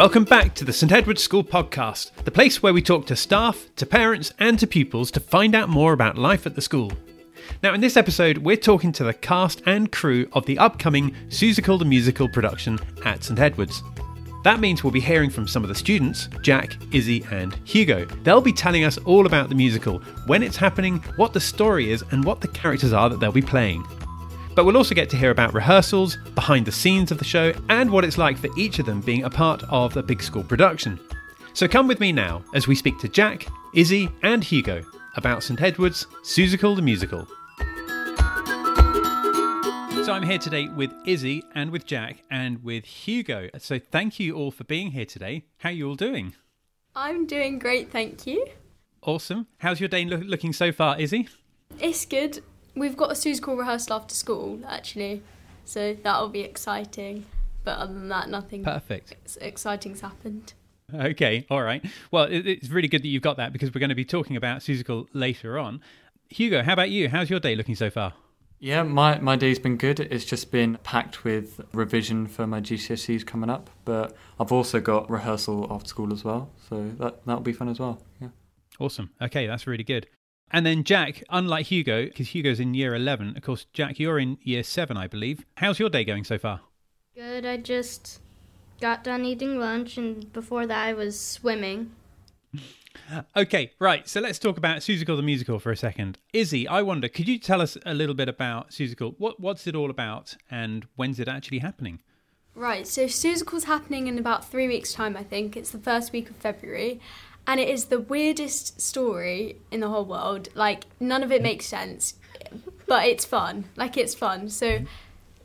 Welcome back to the St Edward's School podcast, the place where we talk to staff, to parents, and to pupils to find out more about life at the school. Now, in this episode, we're talking to the cast and crew of the upcoming Seussical the Musical production at St Edward's. That means we'll be hearing from some of the students, Jack, Izzy, and Hugo. They'll be telling us all about the musical, when it's happening, what the story is, and what the characters are that they'll be playing. But we'll also get to hear about rehearsals, behind the scenes of the show, and what it's like for each of them being a part of a big school production. So come with me now as we speak to Jack, Izzy, and Hugo about St Edward's Seussical the Musical. So I'm here today with Izzy and with Jack and with Hugo. So thank you all for being here today. How are you all doing? I'm doing great, thank you. Awesome. How's your day loo- looking so far, Izzy? It's good. We've got a Seussical rehearsal after school, actually, so that'll be exciting. But other than that, nothing Perfect. exciting's happened. Okay, all right. Well, it's really good that you've got that because we're going to be talking about Seussical later on. Hugo, how about you? How's your day looking so far? Yeah, my, my day's been good. It's just been packed with revision for my GCSEs coming up, but I've also got rehearsal after school as well, so that that'll be fun as well. Yeah. Awesome. Okay, that's really good. And then Jack, unlike Hugo, because Hugo's in year 11, of course, Jack, you're in year 7, I believe. How's your day going so far? Good. I just got done eating lunch, and before that, I was swimming. Okay, right. So let's talk about Seussical the musical for a second. Izzy, I wonder, could you tell us a little bit about Seussical? What what's it all about, and when's it actually happening? Right, so Seussical's happening in about three weeks' time, I think. It's the first week of February. And it is the weirdest story in the whole world. Like, none of it makes sense, but it's fun. Like, it's fun. So,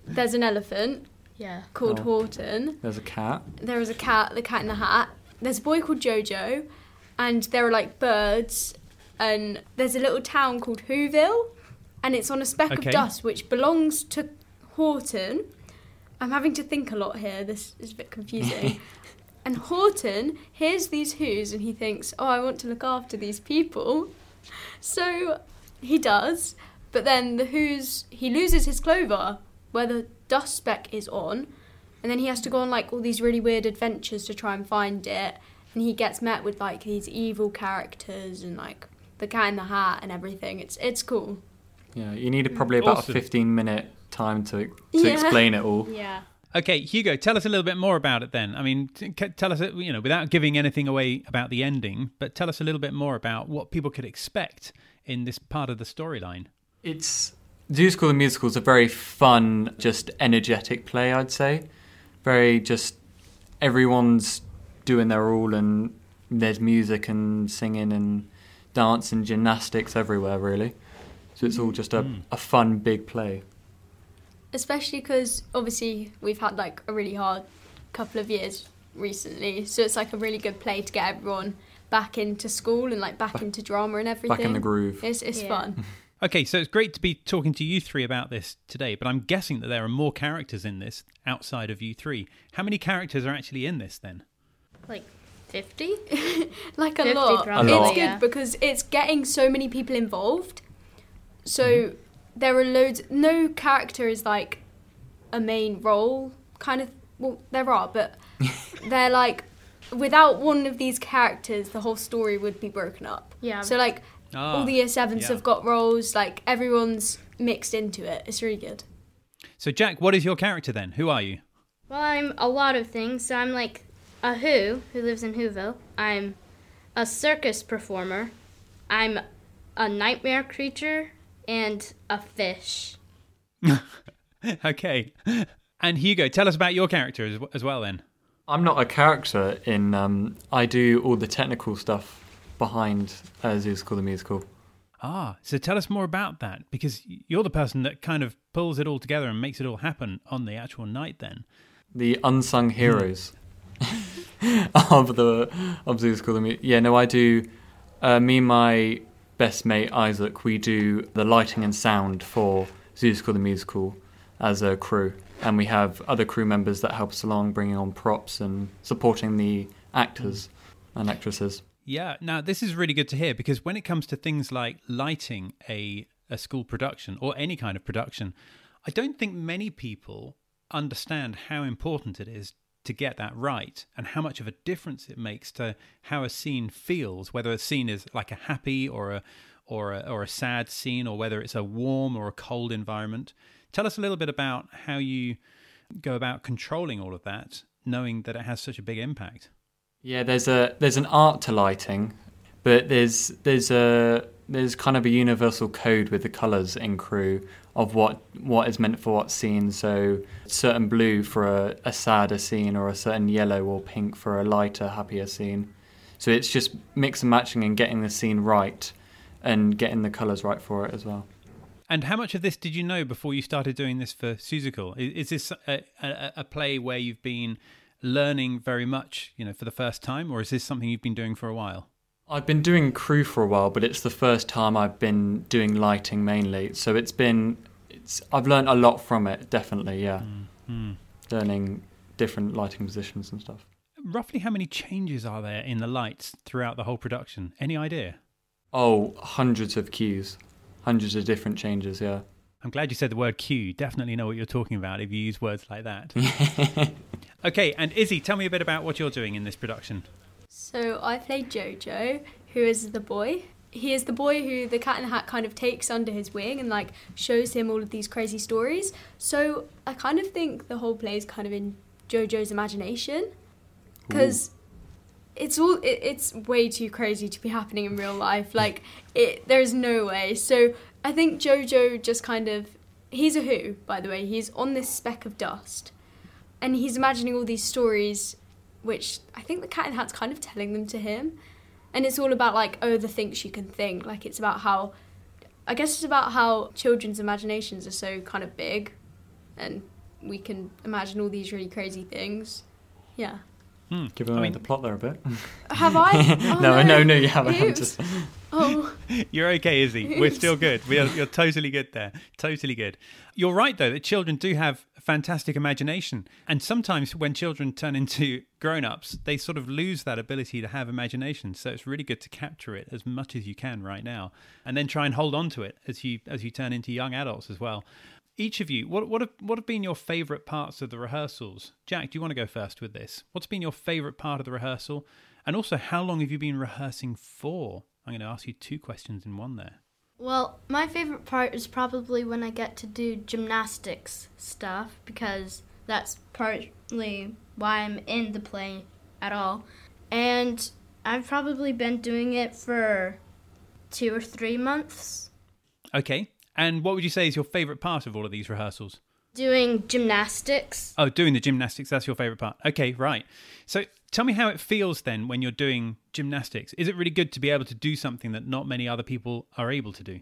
there's an elephant Yeah. called Oh. Horton. There's a cat. there is a cat, the cat in the hat. There's a boy called Jojo, and there are like birds, and there's a little town called Whoville, and it's on a speck Okay. of dust which belongs to Horton. I'm having to think a lot here. This is a bit confusing. and Horton hears these Who's and he thinks, "Oh, I want to look after these people." So he does, but then the Who's he loses his clover where the dust speck is on, and then he has to go on like all these really weird adventures to try and find it. And he gets met with like these evil characters and like the cat in the hat and everything. It's it's cool. Yeah, you needed mm. probably about Awesome. a 15 minute time to to Yeah. explain it all. Yeah. Okay, Hugo, tell us a little bit more about it then. I mean, t- tell us, uh, you know, without giving anything away about the ending, but tell us a little bit more about what people could expect in this part of the storyline. It's Seussical the Musical is a very fun, just energetic play, I'd say. Very just everyone's doing their all, and there's music and singing and dance and gymnastics everywhere, really. So it's all just a, mm. a fun, big play. Especially because obviously we've had like a really hard couple of years recently so it's like a really good play to get everyone back into school and like back into drama and everything Back in the groove. it's, it's Yeah. fun Okay, so it's great to be talking to you three about this today, but I'm guessing that there are more characters in this outside of you three. How many characters are actually in this then? Like 50? like a 50 lot probably, A lot. it's good yeah. because it's getting so many people involved so mm-hmm. There are loads no character is like a main role kind of well there are but they're like without one of these characters the whole story would be broken up Yeah. so like Ah, all the year sevens yeah. have got roles like everyone's mixed into it it's really good So, Jack, what is your character then? Who are you? Well, I'm a lot of things. So I'm like a Who who lives in Whoville. I'm a circus performer. I'm a nightmare creature and a fish. okay. And Hugo, tell us about your character as, as well then. I'm not a character in. Um, I do all the technical stuff behind uh, Seussical the Musical. Ah, so tell us more about that because you're the person that kind of pulls it all together and makes it all happen on the actual night then. the unsung heroes of the of Seussical. of Mu- Yeah, no, I do. Uh, me and my best mate Isaac, we do the lighting and sound for Seussical the Musical as a crew, and we have other crew members that help us along, bringing on props and supporting the actors and actresses. Yeah, now this is really good to hear because when it comes to things like lighting a, a school production or any kind of production, I don't think many people understand how important it is to get that right and how much of a difference it makes to how a scene feels, whether a scene is like a happy or a or a, or a sad scene or whether it's a warm or a cold environment. Tell us a little bit about how you go about controlling all of that, knowing that it has such a big impact. Yeah, there's a there's an art to lighting, but there's there's a there's kind of a universal code with the colours in crew of what what is meant for what scene. So certain blue for a, a sadder scene, or a certain yellow or pink for a lighter, happier scene. So it's just mix and matching and getting the scene right, and getting the colours right for it as well. And how much of this did you know before you started doing this for Seussical? Is, is this a, a, a play where you've been learning very much, you know, for the first time, or is this something you've been doing for a while? I've been doing crew for a while, but it's the first time I've been doing lighting mainly. So it's been, it's I've learned a lot from it. Definitely, yeah. Mm-hmm. Learning different lighting positions and stuff. Roughly, how many changes are there in the lights throughout the whole production? Any idea? Oh, hundreds of cues, hundreds of different changes. Yeah. I'm glad you said the word cue. Definitely know what you're talking about if you use words like that. okay, and Izzy, tell me a bit about what you're doing in this production. So I play Jojo, who is the boy. He is the boy who the Cat in the Hat kind of takes under his wing and like shows him all of these crazy stories. So I kind of think the whole play is kind of in Jojo's imagination because it's all it, it's way too crazy to be happening in real life. Like it, there's no way. So I think Jojo just kind of he's a who by the way. He's on this speck of dust, and he's imagining all these stories which I think the Cat in the Hat's kind of telling them to him. And it's all about like, oh, the things you can think. Like it's about how I guess it's about how children's imaginations are so kind of big and we can imagine all these really crazy things. Yeah. Hmm. Give away I mean, the plot there a bit. Have I? Oh, no, no, no, you haven't. I'm just Oh, You're okay, Izzy. We're still good. We are, you're totally good there. Totally good. You're right, though, that children do have fantastic imagination. And sometimes when children turn into grown ups, they sort of lose that ability to have imagination. So it's really good to capture it as much as you can right now and then try and hold on to it as you, as you turn into young adults as well. Each of you, what, what, have, what have been your favourite parts of the rehearsals? Jack, do you want to go first with this? What's been your favourite part of the rehearsal? And also, how long have you been rehearsing for? I'm going to ask you two questions in one there. Well, my favorite part is probably when I get to do gymnastics stuff because that's partly why I'm in the play at all. And I've probably been doing it for two or three months. Okay. And what would you say is your favourite part of all of these rehearsals? Doing gymnastics. Oh, doing the gymnastics, that's your favourite part. Okay, right. So tell me how it feels then when you're doing gymnastics. Is it really good to be able to do something that not many other people are able to do?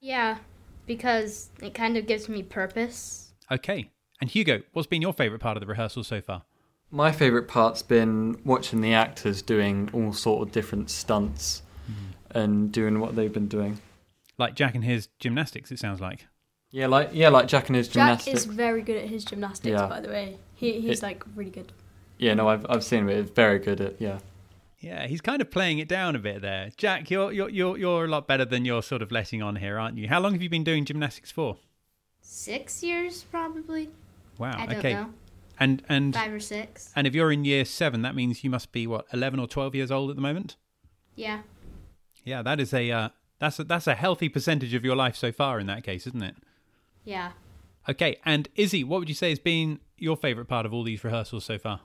Yeah, because it kind of gives me purpose. Okay. And Hugo, what's been your favourite part of the rehearsal so far? my favourite part's been watching the actors doing all sort of different stunts mm-hmm. and doing what they've been doing. Like Jack and his gymnastics, it sounds like. Yeah, like yeah, like Jack and his Jack gymnastics. Jack is very good at his gymnastics, Yeah. by the way. He, he's It- like really good. Yeah, no, I've I've seen it. It's very good at yeah. Yeah, he's kind of playing it down a bit there. Jack, you're you're you're you're a lot better than you're sort of letting on here, aren't you? How long have you been doing gymnastics for? Six years, probably. Wow. I don't okay. know. And and Five or six. and if you're in year seven, that means you must be what eleven or twelve years old at the moment. Yeah. Yeah, that is a uh, that's a, that's a healthy percentage of your life so far in that case, isn't it? Yeah. Okay, and Izzy, what would you say has been your favourite part of all these rehearsals so far?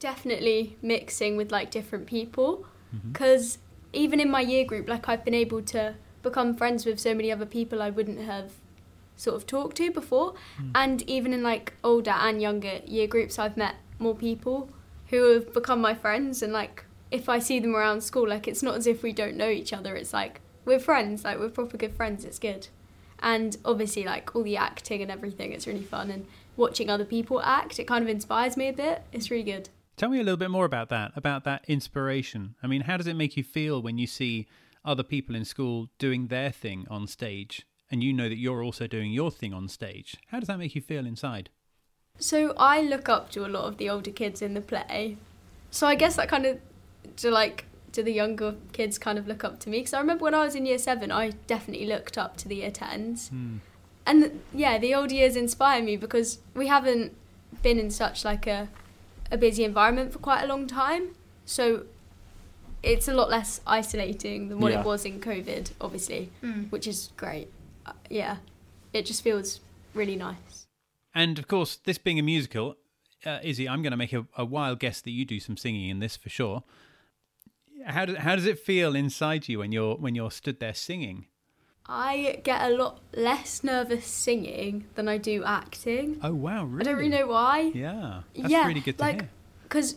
Definitely mixing with like different people. Mm-hmm. Because even in my year group like i've been able to become friends with so many other people i wouldn't have sort of talked to before. Mm. And even in like older and younger year groups i've met more people who have become my friends. And like if i see them around school like it's not as if we don't know each other. It's like we're friends like we're proper good friends. It's good. And obviously like all the acting and everything it's really fun. And watching other people act it kind of inspires me a bit. It's really good Tell me a little bit more about that, about that inspiration. I mean, how does it make you feel when you see other people in school doing their thing on stage and you know that you're also doing your thing on stage? How does that make you feel inside? So I look up to a lot of the older kids in the play. So I guess that kind of to like do the younger kids kind of look up to me because I remember when I was in year 7 I definitely looked up to the year 10s. Hmm. And yeah, the older years inspire me because we haven't been in such like a a busy environment for quite a long time. So it's a lot less isolating than what Yeah. it was in COVID, obviously, Mm. which is great. Uh, yeah, it just feels really nice. And of course, this being a musical, uh, Izzy, I'm going to make a, a wild guess that you do some singing in this for sure. How does how does it feel inside you when you're when you're stood there singing? I get a lot less nervous singing than I do acting. Oh wow, really? I don't really know why. Yeah, that's yeah, really good to like, hear. Cause,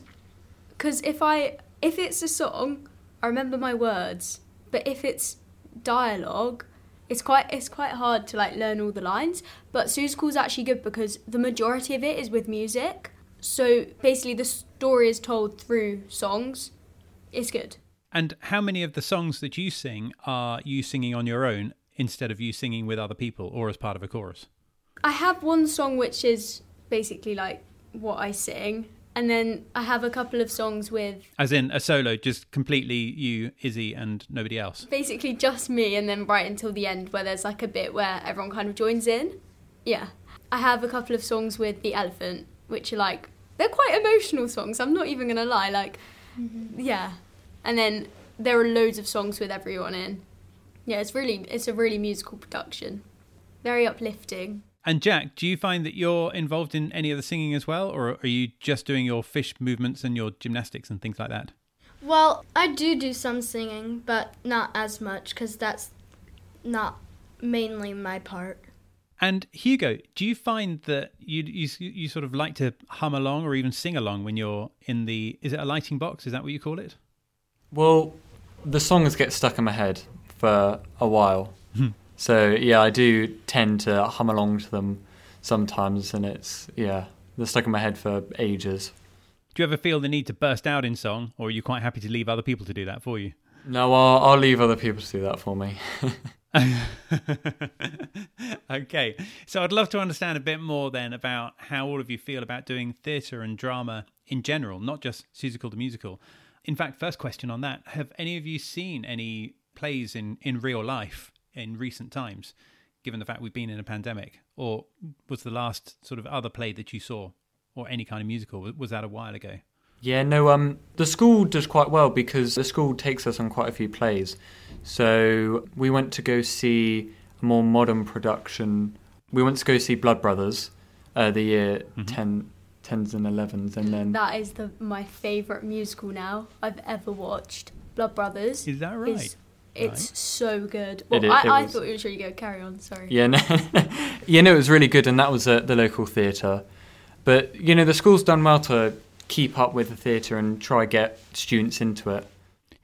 cause if I if it's a song, I remember my words. But if it's dialogue, it's quite it's quite hard to like learn all the lines. But Seussical's actually good because the majority of it is with music. So basically, the story is told through songs. It's good. And how many of the songs that you sing are you singing on your own instead of you singing with other people or as part of a chorus? I have one song which is basically like what I sing, and then I have a couple of songs with As in a solo, just completely you, Izzy, and nobody else. basically just me and then right until the end where there's like a bit where everyone kind of joins in. Yeah. I have a couple of songs with the elephant, which are like they're quite emotional songs, I'm not even gonna lie, like mm-hmm. yeah. And then there are loads of songs with everyone in. Yeah, it's really it's a really musical production. Very uplifting. And Jack, do you find that you're involved in any of the singing as well, or are you just doing your fish movements and your gymnastics and things like that? Well, I do do some singing, but not as much because that's not mainly my part. And Hugo, do you find that you, you you sort of like to hum along or even sing along when you're in the is it a lighting box? Is that what you call it? Well, the songs get stuck in my head for a while. Hmm. so, yeah, I do tend to hum along to them sometimes, and it's, yeah, they're stuck in my head for ages. Do you ever feel the need to burst out in song, or are you quite happy to leave other people to do that for you? No, I'll, I'll leave other people to do that for me. okay, so I'd love to understand a bit more then about how all of you feel about doing theatre and drama in general, not just musical to musical. In fact, first question on that: Have any of you seen any plays in in real life in recent times? Given the fact we've been in a pandemic, or was the last sort of other play that you saw, or any kind of musical, was- was that a while ago? Yeah, no, um, the school does quite well because the school takes us on quite a few plays. So we went to go see a more modern production. We went to go see Blood Brothers, uh, the year Mhm. 10, 10s and 11s, and then That is the my favourite musical now I've ever watched. Blood Brothers. Is that right? is- it's Right. so good. Well, It i- I, it I was- thought it was really good. Carry on, sorry. yeah, no, yeah, no, it was really good, and that was at the local theatre. But you know, the school's done well to keep up with the theatre and try get students into it.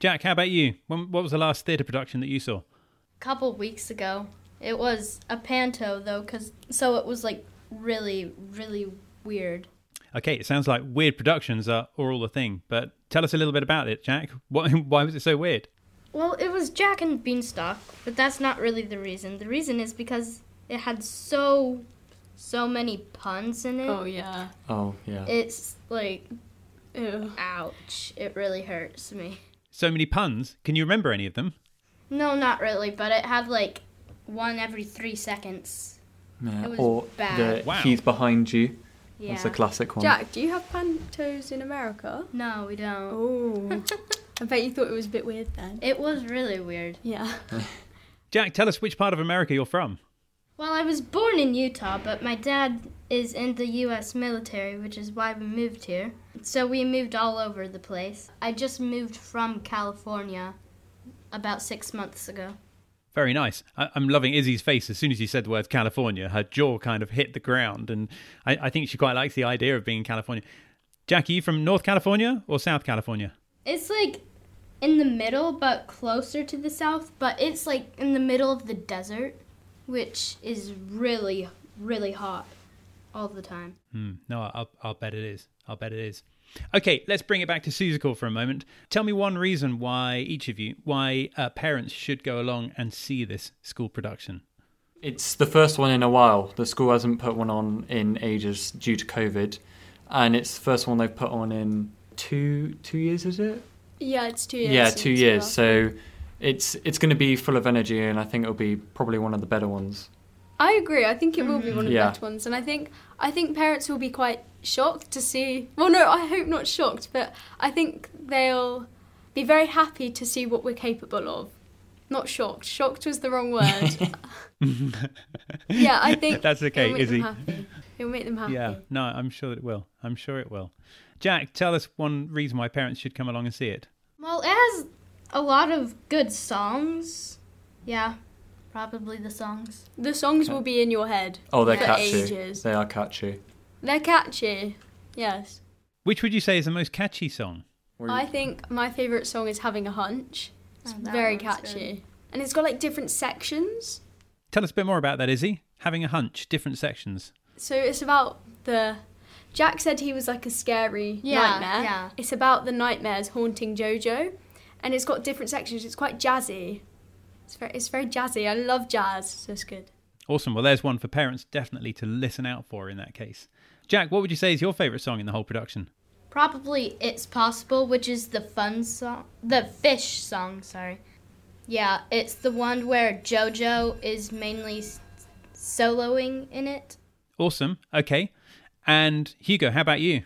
Jack, how about you? When, what was the last theatre production that you saw? A couple weeks ago. It was a panto though, cause so it was like really, really weird. Okay, it sounds like weird productions are, are all the thing, but tell us a little bit about it, Jack. Why, why was it so weird? Well, it was Jack and Beanstalk, but that's not really the reason. The reason is because it had so, so many puns in it. Oh yeah. Oh yeah, It's like, Ew. ouch! It really hurts me. So many puns. Can you remember any of them? No, not really, but it had like one every three seconds. yeah. it was or bad. the Wow. he's behind you. Yeah. That's a classic one. Jack, do you have pantos in America? No, we don't. Oh. I bet you thought it was a bit weird then. It was really weird. Yeah. Jack, tell us which part of America you're from. Well, I was born in Utah, but my dad is in the U.S. military, which is why we moved here. So we moved all over the place. I just moved from California about six months ago. Very nice. I, I'm loving Izzy's face as soon as you said the word California. Her jaw kind of hit the ground, and I, I think she quite likes the idea of being in California. Jack, are you from North California or South California? It's like in the middle, but closer to the south, but it's like in the middle of the desert, which is really, really hot all the time. Hmm. No, I'll, I'll bet it is. I'll bet it is. Okay, let's bring it back to Seussical for a moment. Tell me one reason why each of you, why uh, parents should go along and see this school production. It's the first one in a while. The school hasn't put one on in ages due to COVID, and it's the first one they've put on in two two years. Is it? Yeah, it's two years. yeah, two years. So it's it's going to be full of energy, and I think it'll be probably one of the better ones. I agree. I think it will be mm-hmm. one of the Yeah. better ones, and I think I think parents will be quite shocked to see. Well, no, I hope not shocked, but I think they'll be very happy to see what we're capable of. Not shocked. Shocked was the wrong word. yeah, I think That's okay, it'll make Izzy. Happy. It'll make them happy. Yeah, no, I'm sure that it will. I'm sure it will. Jack, tell us one reason why parents should come along and see it. Well, it has a lot of good songs. Yeah, probably the songs. The songs will be in your head. Oh, they're for catchy. ages. They are catchy. They're catchy. Yes. Which would you say is the most catchy song? I think my favourite song is Having a Hunch. It's Oh, very one's catchy. And it's got like different sections. Tell us a bit more about that, Izzy. Having a hunch, different sections. So it's about the. Jack said he was like a scary Yeah, nightmare. yeah. It's about the nightmares haunting Jojo. And it's got different sections. It's quite jazzy. It's very, it's very jazzy. I love jazz, so it's good. Awesome. Well, there's one for parents definitely to listen out for in that case. Jack, what would you say is your favourite song in the whole production? Probably It's Possible, which is the fun song. The fish song, sorry. Yeah, it's the one where JoJo is mainly soloing in it. Awesome. Okay. And Hugo, how about you?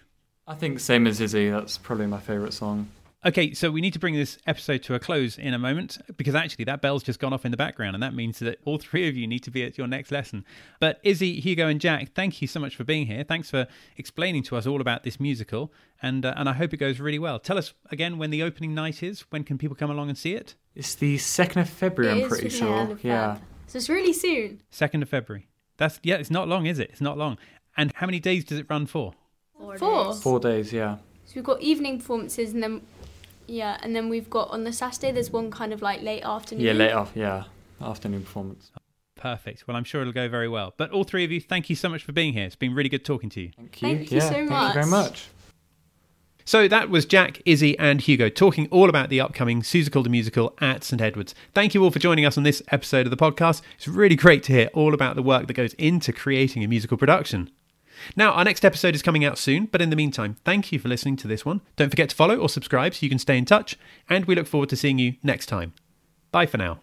I think same as Izzy. That's probably my favourite song. Okay, so we need to bring this episode to a close in a moment because actually that bell's just gone off in the background, and that means that all three of you need to be at your next lesson. But Izzy, Hugo, and Jack, thank you so much for being here. Thanks for explaining to us all about this musical, and uh, and I hope it goes really well. Tell us again when the opening night is. When can people come along and see it? It's the second of February. It I'm pretty for the end sure. Yeah. So it's really soon. Second of February. That's yeah, it's not long, is it? It's not long. And how many days does it run for? Four. Four. days. Four days. Yeah. So we've got evening performances, and then yeah, and then we've got on the Saturday. There's one kind of like late afternoon. Yeah. Late off. Yeah. Afternoon performance. Perfect. Well, I'm sure it'll go very well. But all three of you, thank you so much for being here. It's been really good talking to you. Thank you. Thank you yeah. so Thank you very much. much. So that was Jack, Izzy, and Hugo talking all about the upcoming Seussical the Musical at St Edwards. Thank you all for joining us on this episode of the podcast. It's really great to hear all about the work that goes into creating a musical production. Now, our next episode is coming out soon, but in the meantime, thank you for listening to this one. Don't forget to follow or subscribe so you can stay in touch, and we look forward to seeing you next time. Bye for now.